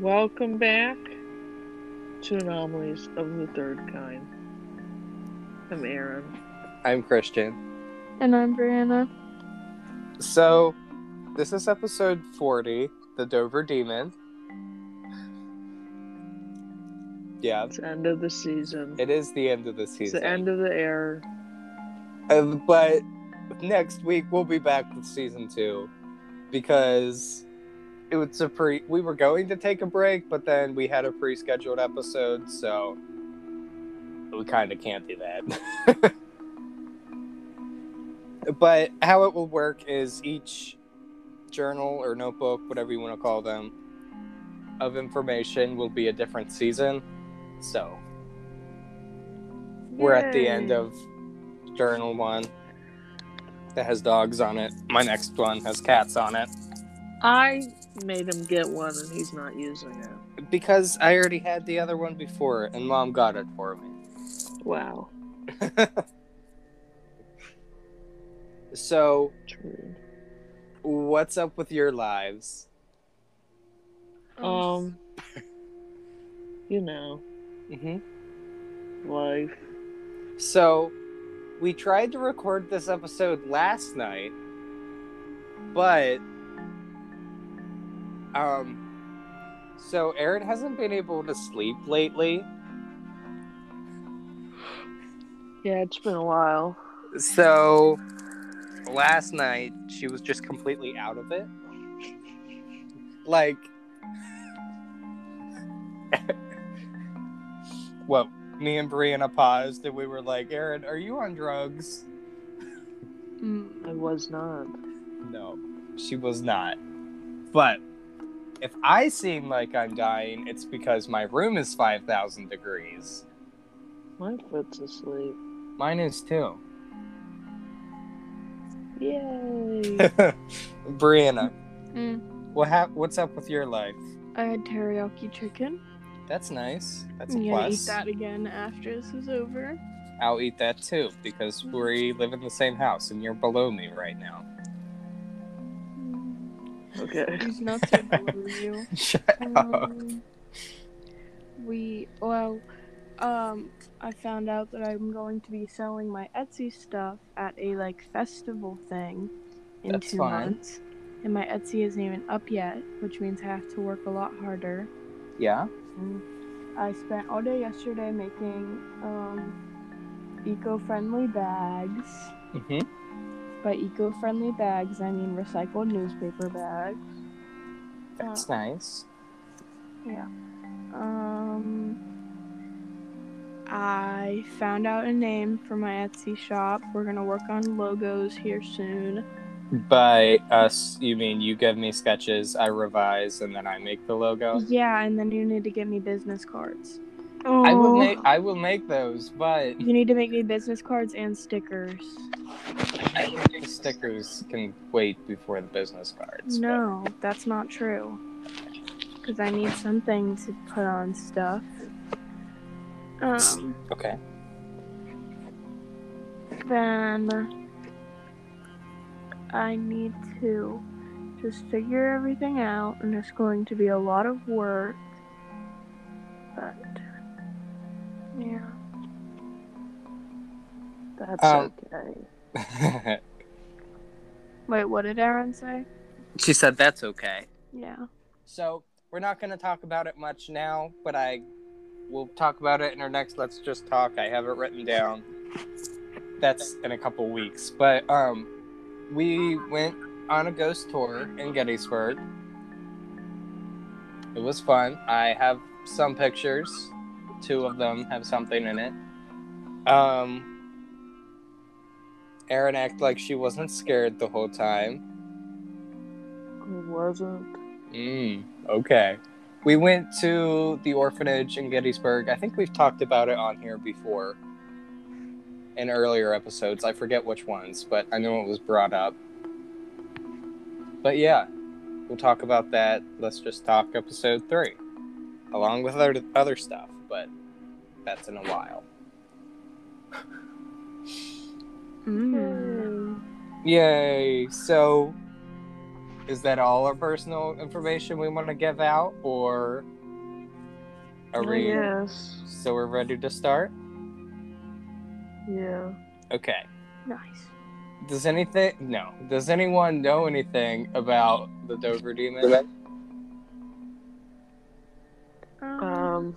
Welcome back to Anomalies of the Third Kind. I'm Erin. I'm Christian. And I'm Brianna. So, this is episode 40, The Dover Demon. Yeah, It's end of the season. it is the end of the season. It's season. the end of the air. Uh, but next week we'll be back with season two because it was a pre. We were going to take a break, but then we had a pre-scheduled episode, so we kind of can't do that. but how it will work is each journal or notebook, whatever you want to call them, of information will be a different season. So we're at the end of journal one that has dogs on it. My next one has cats on it. I made him get one and he's not using it. Because I already had the other one before and mom got it for me. Wow. So, True. what's up with your lives? Um, you know, Mm-hmm. life. So, we tried to record this episode last night, but um so Erin hasn't been able to sleep lately. Yeah, it's been a while. So last night she was just completely out of it. Like well, me and Brianna paused and we were like, Erin, are you on drugs? Mm. I was not. No, she was not. But if I seem like I'm dying, it's because my room is 5,000 degrees. My foot's asleep. Mine is too. Yay. Brianna, Mm. what hap- what's up with your life? I had teriyaki chicken. That's nice. That's a I'm gonna plus. eat that again after this is over. I'll eat that too because we live in the same house and you're below me right now. Okay. These nuts are below you. Shut up. Um, we well, um, I found out that I'm going to be selling my Etsy stuff at a like festival thing in That's two fine. months, and my Etsy isn't even up yet, which means I have to work a lot harder. Yeah. And I spent all day yesterday making um, eco-friendly bags. hmm By eco-friendly bags, I mean recycled newspaper bags. That's Uh, nice. Yeah. Um, I found out a name for my Etsy shop. We're gonna work on logos here soon. By us, you mean you give me sketches, I revise, and then I make the logo. Yeah, and then you need to get me business cards. I will Oh, make I will make those, but You need to make me business cards and stickers. I think stickers can wait before the business cards. but- No, that's not true. Because I need something to put on stuff. Um, Okay. then I need to just figure everything out, and it's going to be a lot of work. But yeah, that's Um, okay. wait, what did Erin say? she said that's okay. Yeah. So we're not going to talk about it much now, but I will talk about it in our next Let's Just Talk. I have it written down. That's in a couple weeks, but um, we went on a ghost tour in Gettysburg. It was fun. I have some pictures. Two of them have something in it. Um, Erin acted like she wasn't scared the whole time. Wasn't. Mm, okay. We went to the orphanage in Gettysburg. I think we've talked about it on here before in earlier episodes. I forget which ones, but I know it was brought up. But yeah, we'll talk about that. Let's just talk episode three, along with other other stuff. But that's in a while. Mm. Yay! So is that all our personal information we want to give out, or are we? Yes. So we're ready to start. Yeah. Okay. Nice. Does anything? No. Does anyone know anything about the Dover Demon? Um, Um,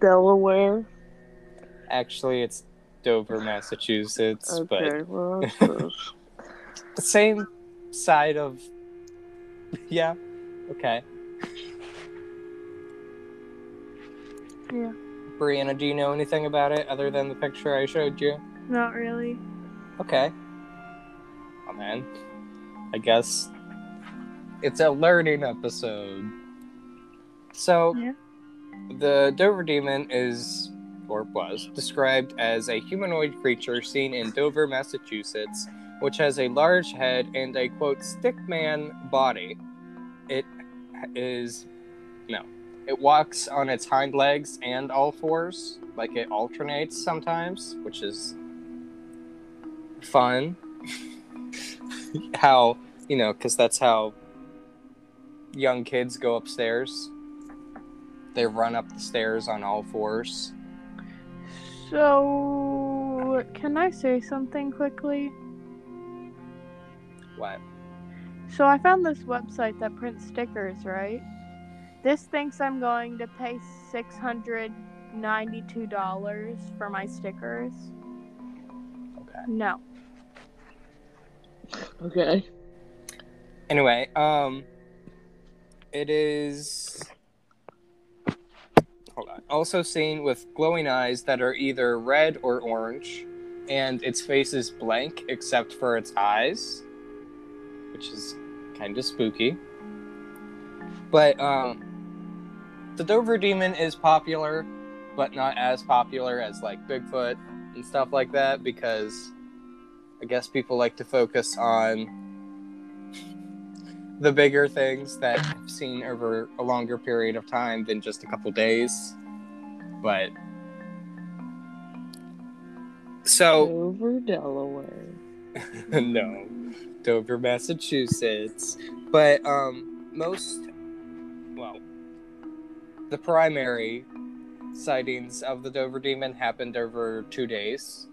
Delaware. Actually, it's Dover, Massachusetts, Okay. Well, but the same side of. Yeah. Okay. yeah. Brianna, do you know anything about it other than the picture I showed you? Not really. Okay. Oh man. I guess it's a learning episode. So, Yeah. The Dover Demon is, or was, described as a humanoid creature seen in Dover, Massachusetts, which has a large head and a quote stickman body. It is. No. It walks on its hind legs and all fours, like it alternates sometimes, which is fun. how, you know, because that's how young kids go upstairs. They run up the stairs on all fours. So, can I say something quickly? What? So, I found this website that prints stickers, right? This thinks I'm going to pay $692 for my stickers. Okay. No. okay. Anyway, um, it is. Hold on. Also seen with glowing eyes that are either red or orange, and its face is blank except for its eyes, which is kind of spooky. But um, the Dover Demon is popular, but not as popular as like Bigfoot and stuff like that because I guess people like to focus on the bigger things that I've seen over a longer period of time than just a couple days. But so Over Delaware. no, Dover, Massachusetts. But um, most, well, the primary sightings of the Dover Demon happened over two days.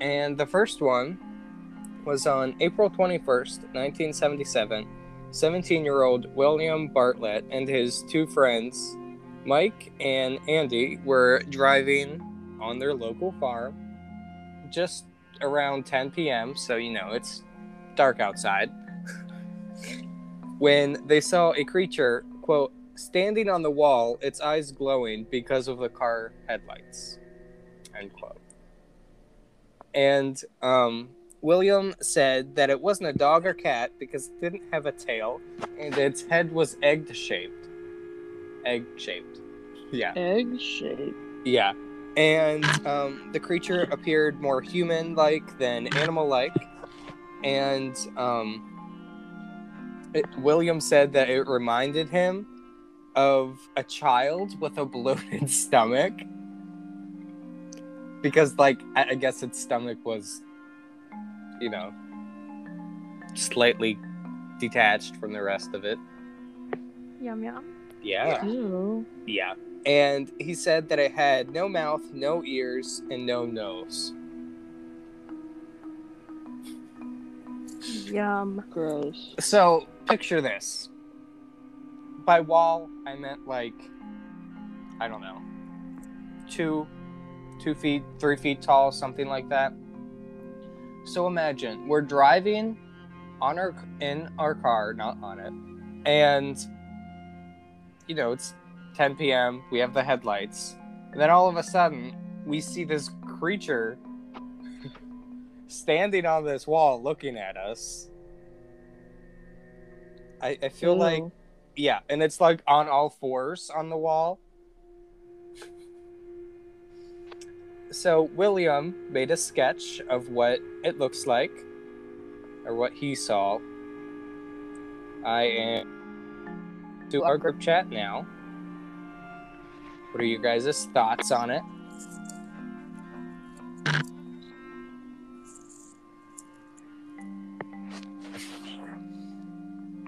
And the first one was on April 21st, 1977. 17 year old William Bartlett and his two friends, Mike and Andy, were driving on their local farm just around 10 p.m., so you know it's dark outside, when they saw a creature, quote, standing on the wall, its eyes glowing because of the car headlights, end quote. And um, William said that it wasn't a dog or cat because it didn't have a tail and its head was egg shaped. Egg shaped. Yeah. Egg shaped. Yeah. And um, the creature appeared more human like than animal like. And um, it, William said that it reminded him of a child with a bloated stomach. Because, like, I, I guess its stomach was, you know, slightly detached from the rest of it. Yum yum. Yeah. Ew. Yeah. And he said that it had no mouth, no ears, and no nose. Yum. Gross. So picture this. By wall, I meant like, I don't know, two, two feet, three feet tall, something like that. So imagine we're driving on our in our car, not on it, and you know it's 10 p.m. We have the headlights, and then all of a sudden we see this creature standing on this wall looking at us. I, I feel like yeah, and it's like on all fours on the wall. So William made a sketch of what it looks like, or what he saw. I am to our group chat now. What are you guys' thoughts on it?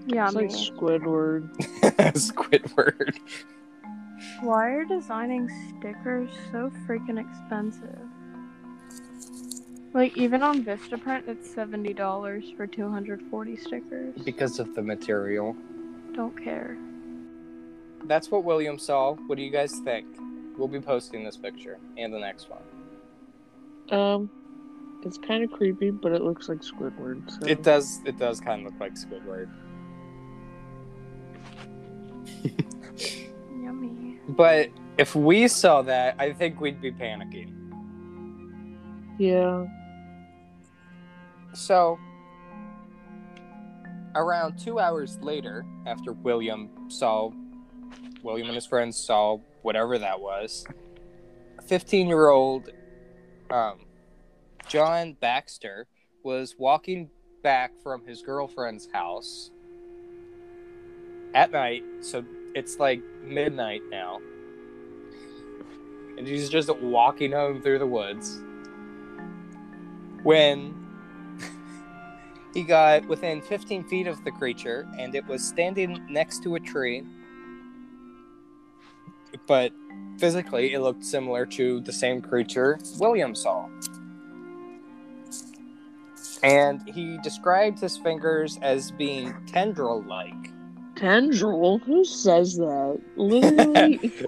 Yummy. It's like Squidward. Squidward. Why are designing stickers so freaking expensive? Like even on Vistaprint, it's seventy dollars for two hundred forty stickers. Because of the material. Don't care. That's what William saw. What do you guys think? We'll be posting this picture and the next one. Um, it's kind of creepy, but it looks like Squidward. So. It does. It does kind of look like Squidward. But if we saw that, I think we'd be panicking. Yeah. So, around two hours later, after William saw, William and his friends saw whatever that was, 15 year old um, John Baxter was walking back from his girlfriend's house at night. So it's like midnight now. And he's just walking home through the woods when he got within 15 feet of the creature and it was standing next to a tree. But physically, it looked similar to the same creature William saw. And he described his fingers as being tendril like. Tendril? Who says that? Literally.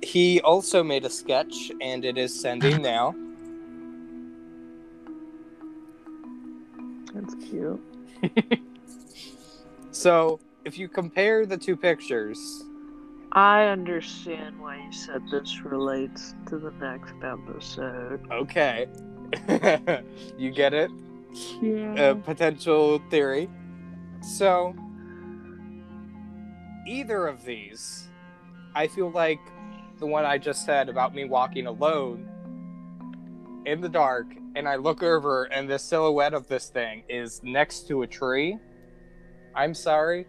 He also made a sketch and it is sending now. That's cute. So, if you compare the two pictures, I understand why you said this relates to the next episode. okay. you get it? Yeah. a potential theory. So, either of these, I feel like the one I just said about me walking alone in the dark, and I look over, and the silhouette of this thing is next to a tree. I'm sorry,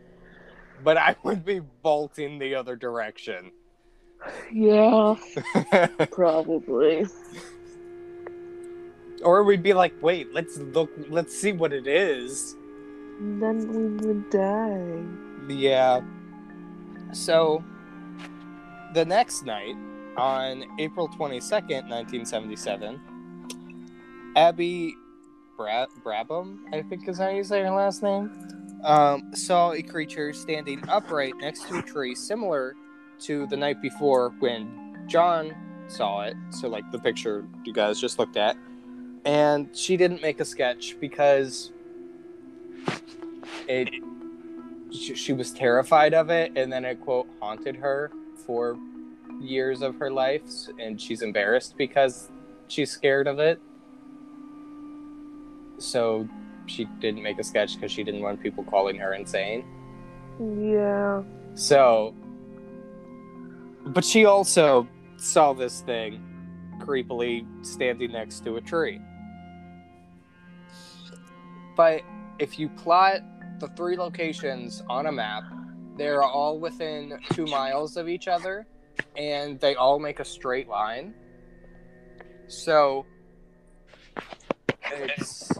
but I would be bolting the other direction. yeah, probably. or we'd be like, wait, let's look, let's see what it is. Then we would die. Yeah. So, the next night, on April 22nd, 1977, Abby Bra- Brabham, I think is how you say her last name, um, saw a creature standing upright next to a tree, similar to the night before when John saw it. So, like the picture you guys just looked at. And she didn't make a sketch because it she, she was terrified of it and then it quote haunted her for years of her life and she's embarrassed because she's scared of it. So she didn't make a sketch because she didn't want people calling her insane. Yeah. so but she also saw this thing creepily standing next to a tree. But if you plot the three locations on a map, they're all within two miles of each other, and they all make a straight line. So it's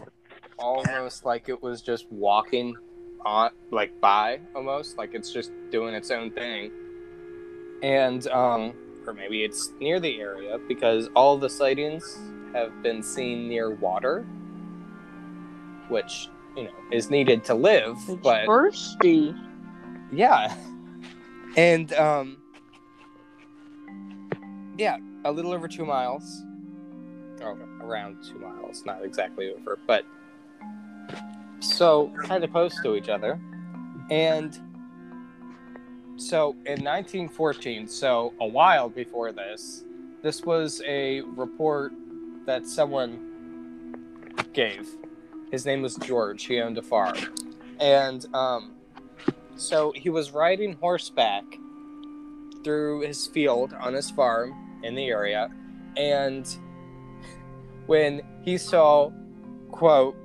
almost like it was just walking on, like by, almost like it's just doing its own thing. And um, or maybe it's near the area because all the sightings have been seen near water, which you know is needed to live, It's but thirsty. yeah. And um yeah, a little over 2 miles. Oh, around 2 miles, not exactly over, but so kind of close to each other. And so in 1914, so a while before this, this was a report that someone gave. His name was George. He owned a farm. And um, so he was riding horseback through his field on his farm in the area. And when he saw, quote,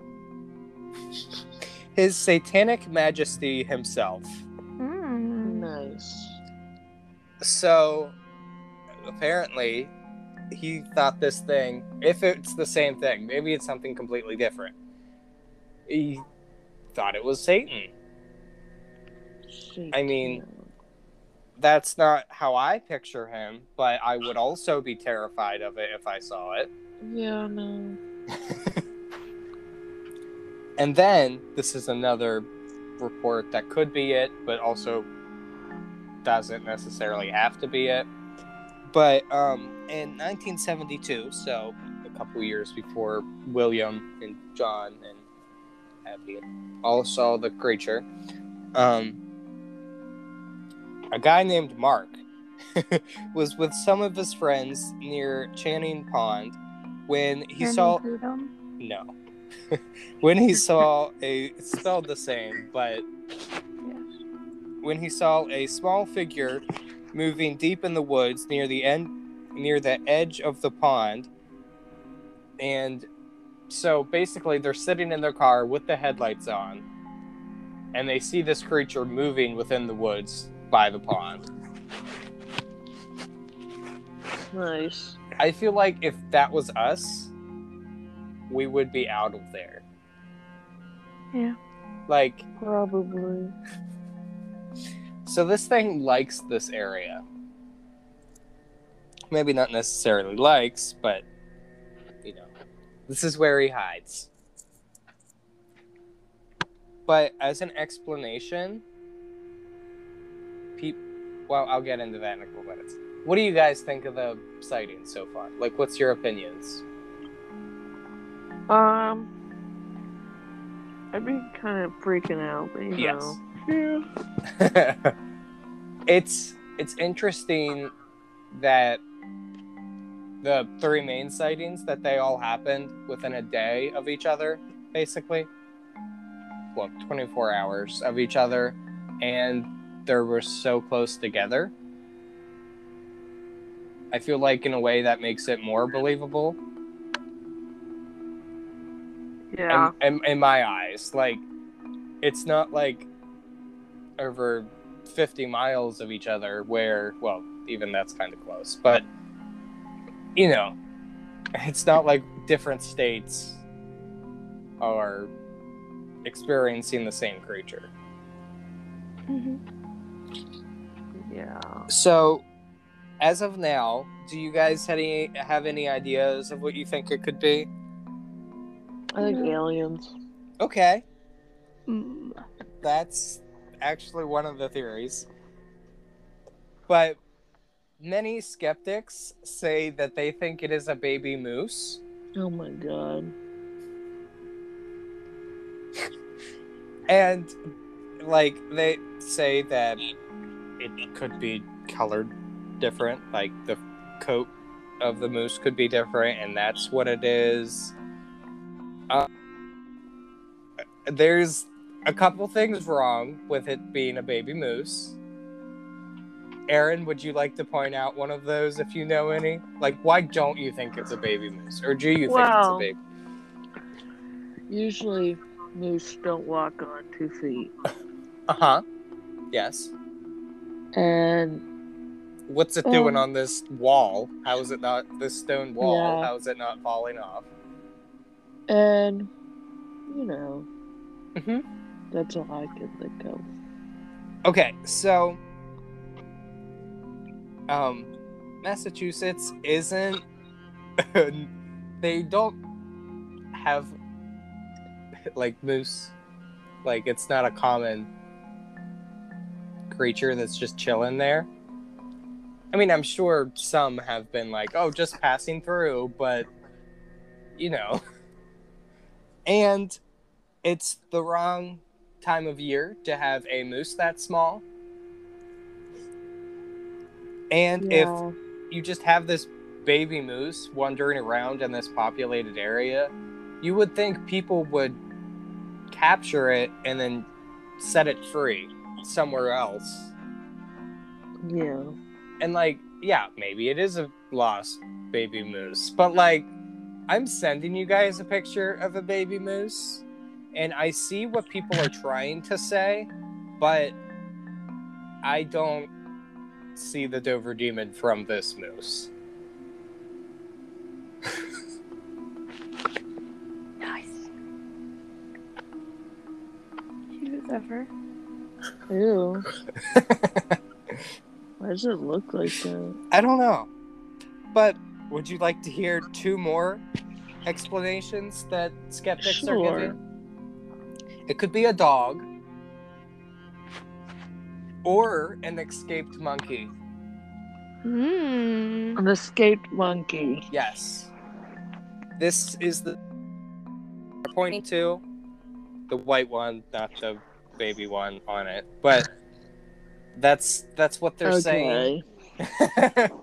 his satanic majesty himself. Mm. Nice. So apparently, he thought this thing, if it's the same thing, maybe it's something completely different. He thought it was Satan. I mean- That's not how I picture him, but I would also be terrified of it if I saw it. yeah, no. And then this is another report that could be it, but also doesn't necessarily have to be it. But um, in 1972, so a couple years before William and John and All saw the creature, um, a guy named Mark was with some of his friends near Channing Pond when he saw no. when he saw a it's spelled the same, but Yes. when he saw a small figure moving deep in the woods near the end near the edge of the pond. And so basically they're sitting in their car with the headlights on and they see this creature moving within the woods by the pond. Nice. I feel like if that was us, we would be out of there. Yeah. Like Probably. So this thing likes this area. Maybe not necessarily likes, but you know, this is where he hides. But as an explanation, peop well, I'll get into that in a couple minutes. What do you guys think of the sighting so far? Like, what's your opinions? Um, I'd be kind of freaking out, but you Yes. know. Yeah. it's it's interesting that the three main sightings that they all happened within a day of each other basically well 24 hours of each other and they were so close together i feel like in a way that makes it more believable Yeah. in, in, in my eyes. Like, it's not like over 50 miles of each other, where, well, even that's kind of close. But, you know, it's not like different states are experiencing the same creature. hmm Yeah. So, as of now, do you guys have any, have any ideas of what you think it could be? I think Yeah. aliens. Okay. Mm. That's actually one of the theories. But many skeptics say that they think it is a baby moose. Oh my god. And like they say that it could be colored different, like the coat of the moose could be different and that's what it is. Uh, there's a couple things wrong with it being a baby moose. Erin, would you like to point out one of those if you know any? Like, why don't you think it's a baby moose? Or do you think it's a baby? Usually, moose don't walk on two feet. Uh huh. Yes. And What's it doing Um, on this wall? How is it not this stone wall? Yeah. How is it not falling off? and you know, hmm that's all I can think of. Okay, so um Massachusetts isn't they don't have like moose like it's not a common creature that's just chilling there. I mean, I'm sure some have been like, "Oh, just passing through," but you know. And it's the wrong time of year to have a moose that small. And if you just have this baby moose wandering around in this populated area, you would think people would capture it and then set it free somewhere else. Yeah. And like, yeah, maybe it is a lost baby moose, but like, I'm sending you guys a picture of a baby moose, and I see what people are trying to say, but I don't see the Dover demon from this moose. Nice. Cute ever. Ew. Why does it look like that? I don't know. But would you like to hear two more explanations that skeptics are Sure. giving? It could be a dog or an escaped monkey. Hmm. An escaped monkey. Yes. This is the we're pointing to the white one, not the baby one on it. But that's that's what they're saying. okay.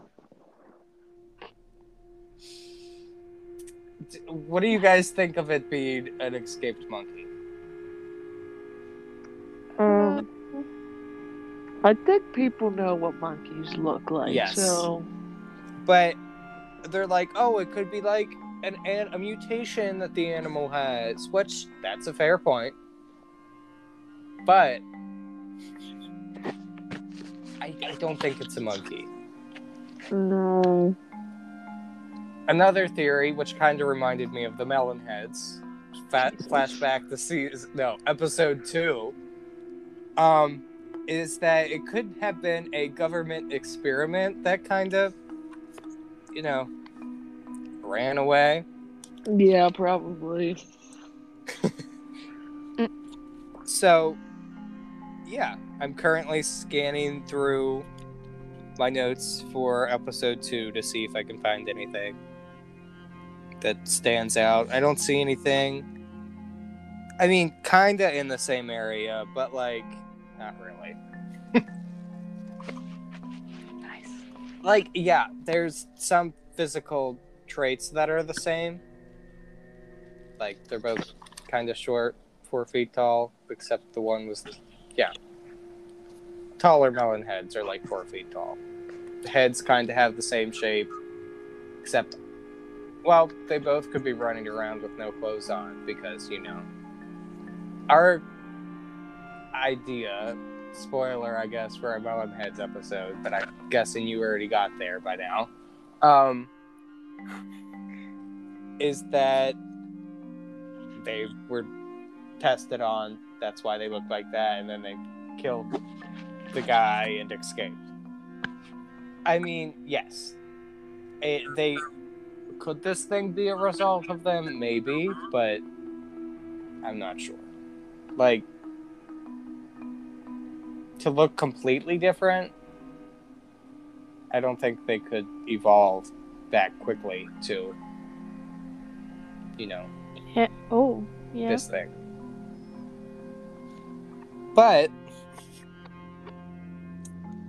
D- what do you guys think of it being an escaped monkey? Um, I think people know what monkeys look like. Yes. So But they're like, oh, it could be like an, an a mutation that the animal has, which that's a fair point. But I, I don't think it's a monkey. no. Another theory, which kind of reminded me of the melon heads, fat flashback to season no episode two, um, is that it could have been a government experiment that kind of, you know, ran away. Yeah, probably. So, yeah, I'm currently scanning through my notes for episode two to see if I can find anything that stands out. I don't see anything. I mean, kinda in the same area, but like, not really. Nice. Like, yeah, there's some physical traits that are the same. Like, they're both kind of short, four feet tall, except the one was, yeah. Taller melon heads are like four feet tall. The heads kind of have the same shape, except, well, they both could be running around with no clothes on because, you know, our idea spoiler, I guess, for our Melon Heads episode, but I'm guessing you already got there by now. Um, is that they were tested on. That's why they looked like that, and then they killed the guy and escaped. I mean, yes, it, they could this thing be a result of them? Maybe, but I'm not sure. Like to look completely different, I don't think they could evolve that quickly to, you know, Yeah. Oh, yeah. this thing. But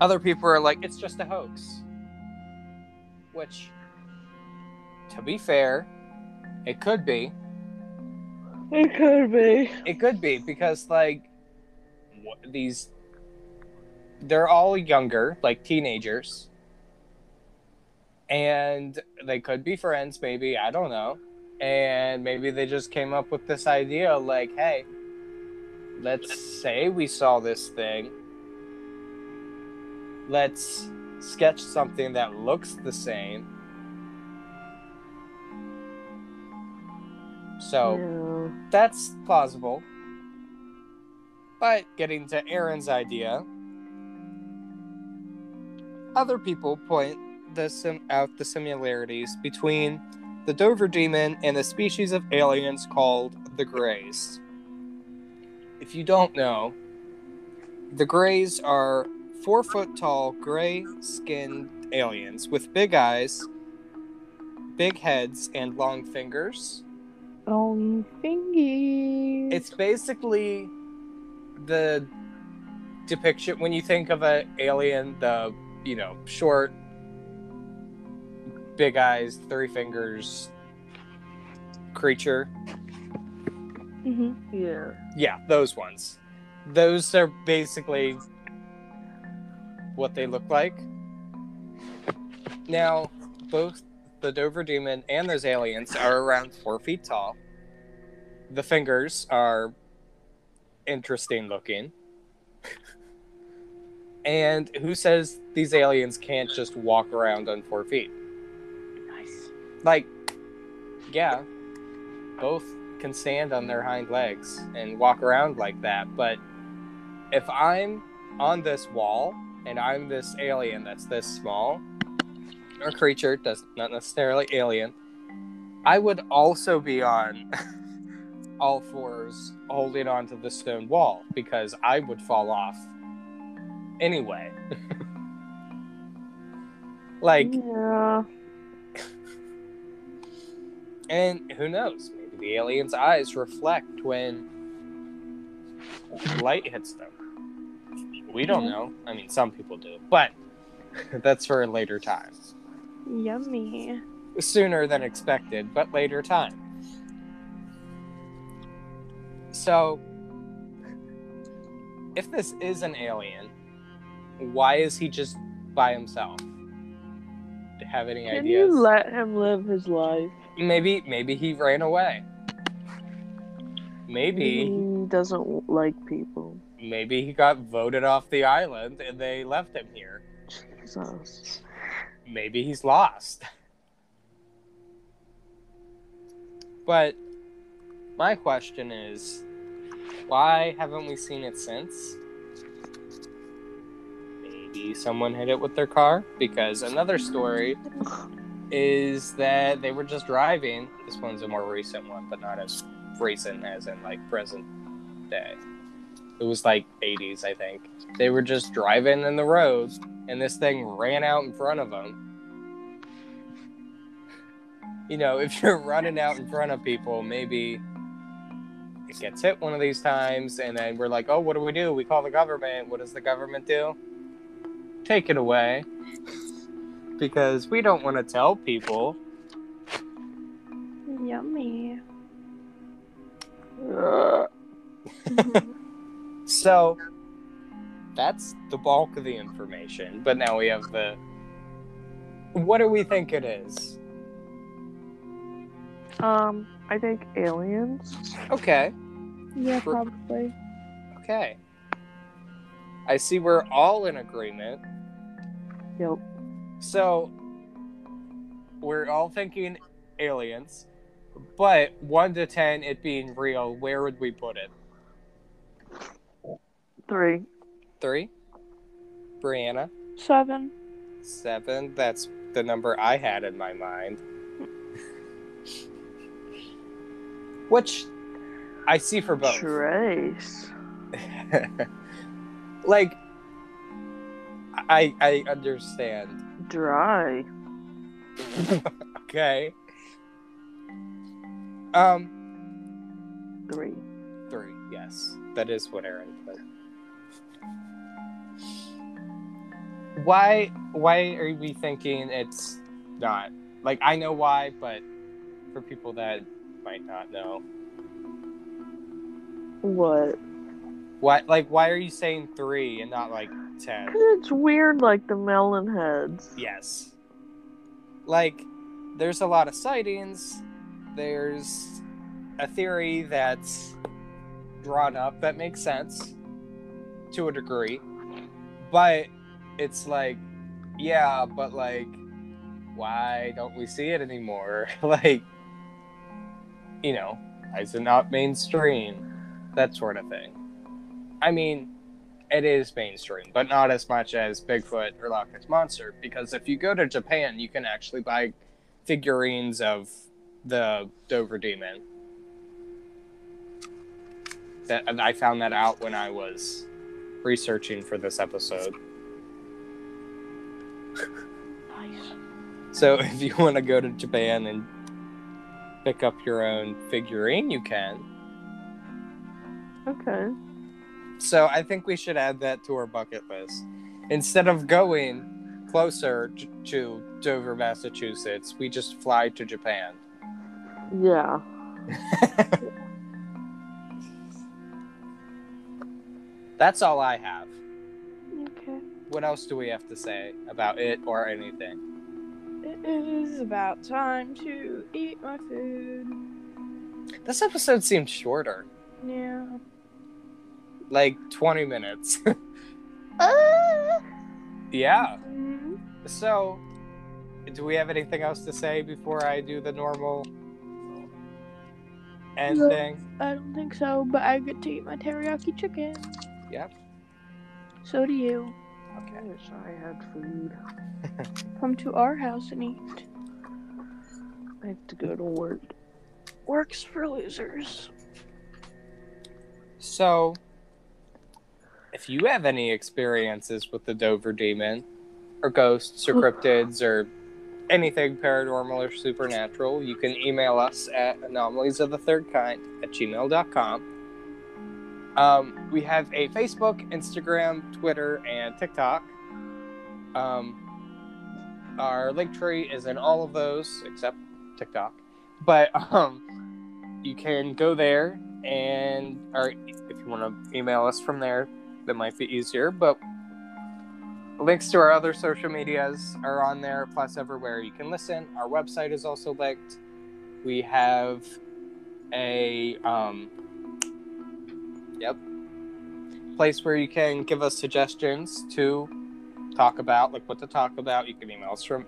other people are like, it's just a hoax. Which, to be fair, it could be. It could be. It could be because like wh- these they're all younger, like teenagers. And they could be friends maybe, I don't know. And maybe they just came up with this idea like, hey, let's say we saw this thing. Let's sketch something that looks the same. So, Yeah. that's plausible. But getting to Erin's idea, other people point the sim- out the similarities between the Dover demon and a species of aliens called the Greys. If you don't know, the Greys are four foot tall, gray skinned aliens with big eyes, big heads, and long fingers. Long fingies. It's basically the depiction when you think of an alien, the you know short, big eyes, three fingers creature. hmm Yeah. Yeah, those ones. Those are basically what they look like. Now, both the Dover Demon and those aliens are around four feet tall. The fingers are interesting looking. and who says these aliens can't just walk around on four feet? Nice. Like, yeah, both can stand on their hind legs and walk around like that, but if I'm on this wall and I'm this alien that's this small, or creature, does not necessarily alien, I would also be on all fours holding onto the stone wall because I would fall off anyway. like, Yeah. and who knows? Maybe the alien's eyes reflect when light hits them. We don't know. I mean, some people do, but that's for a later time. Yummy. Sooner than expected, but later time. So, if this is an alien, why is he just by himself? Have any Can ideas? you let him live his life? maybe, maybe he ran away. Maybe, He doesn't like people. maybe he got voted off the island and they left him here. Jesus. maybe he's lost. But my question is why haven't we seen it since? Someone hit it with their car? Because another story is that they were just driving. This one's a more recent one, but not as recent as in like present day. It was like 80s, I think. They were just driving in the road, and this thing ran out in front of them. You know, if you're running out in front of people, maybe it gets hit one of these times, and then we're like, oh, what do we do? We call the government. What does the government do? Take it away. Because we don't want to tell people. Yummy. So that's the bulk of the information. But now we have the. What do we think it is? um, I think aliens. Okay. yeah, For- probably. Okay. I see we're all in agreement. Yep. So we're all thinking aliens, but one to ten, it being real, where would we put it? Three. Three? Brianna? Seven. Seven? That's the number I had in my mind. Which I see for both. Trace. like I I understand. Dry. okay. Um Three. three, yes. That is what Erin put. Why why are we thinking it's not? Like I know why, but for people that might not know. What? Why like why are you saying three and not like ten? It's weird, like the melon heads. Yes. Like, there's a lot of sightings. There's a theory that's drawn up that makes sense to a degree. But it's like, yeah, but like, why don't we see it anymore? like, you know, why is it not mainstream? That sort of thing. I mean, it is mainstream, but not as much as Bigfoot or Loch Ness Monster. Because if you go to Japan, you can actually buy figurines of the Dover Demon. That I found that out when I was researching for this episode. Nice. So if you want to go to Japan and pick up your own figurine, you can. Okay. So I think we should add that to our bucket list. Instead of going closer to Dover, Massachusetts, we just fly to Japan. Yeah. That's all I have. Okay. What else do we have to say about it or anything? It is about time to eat my food. This episode seemed shorter, Yeah. Like 20 minutes. Ah! yeah. Mhm. So, do we have anything else to say before I do the normal end No. thing? I don't think so, but I get to eat my teriyaki chicken. Yep. So do you. I Okay. wish I had food. Come to our house and eat. I have to go to work. Works for losers. So, if you have any experiences with the Dover Demon, or ghosts, or cryptids, or anything paranormal or supernatural, you can email us at anomalies of the third kind at gmail.com. Um, we have a Facebook, Instagram, Twitter, and TikTok. Um, our Linktree is in all of those except TikTok. But um, you can go there and, or if you want to email us from there, that might be easier. But links to our other social medias are on there, plus everywhere you can listen. Our website is also linked. We have a, um, yep, place where you can give us suggestions to talk about, like what to talk about. You can email us from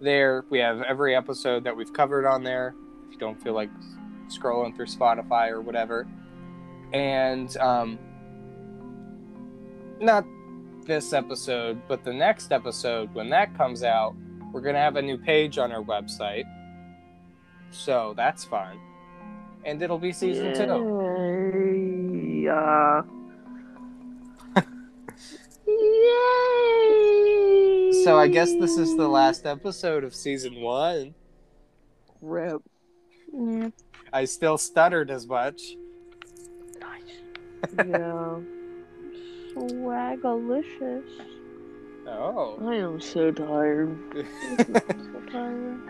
there. We have every episode that we've covered on there. If you don't feel like scrolling through Spotify or whatever, and um, not this episode, but the next episode when that comes out, we're gonna have a new page on our website. So that's fun, and it'll be season two. Yeah. Uh. Yay! So I guess this is the last episode of season one. Rip. Yeah. I still stuttered as much. Nice. Yeah. Swagalicious. Oh. I am so tired. so tired.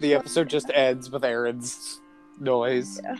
the episode just ends with Erin's noise. Yeah.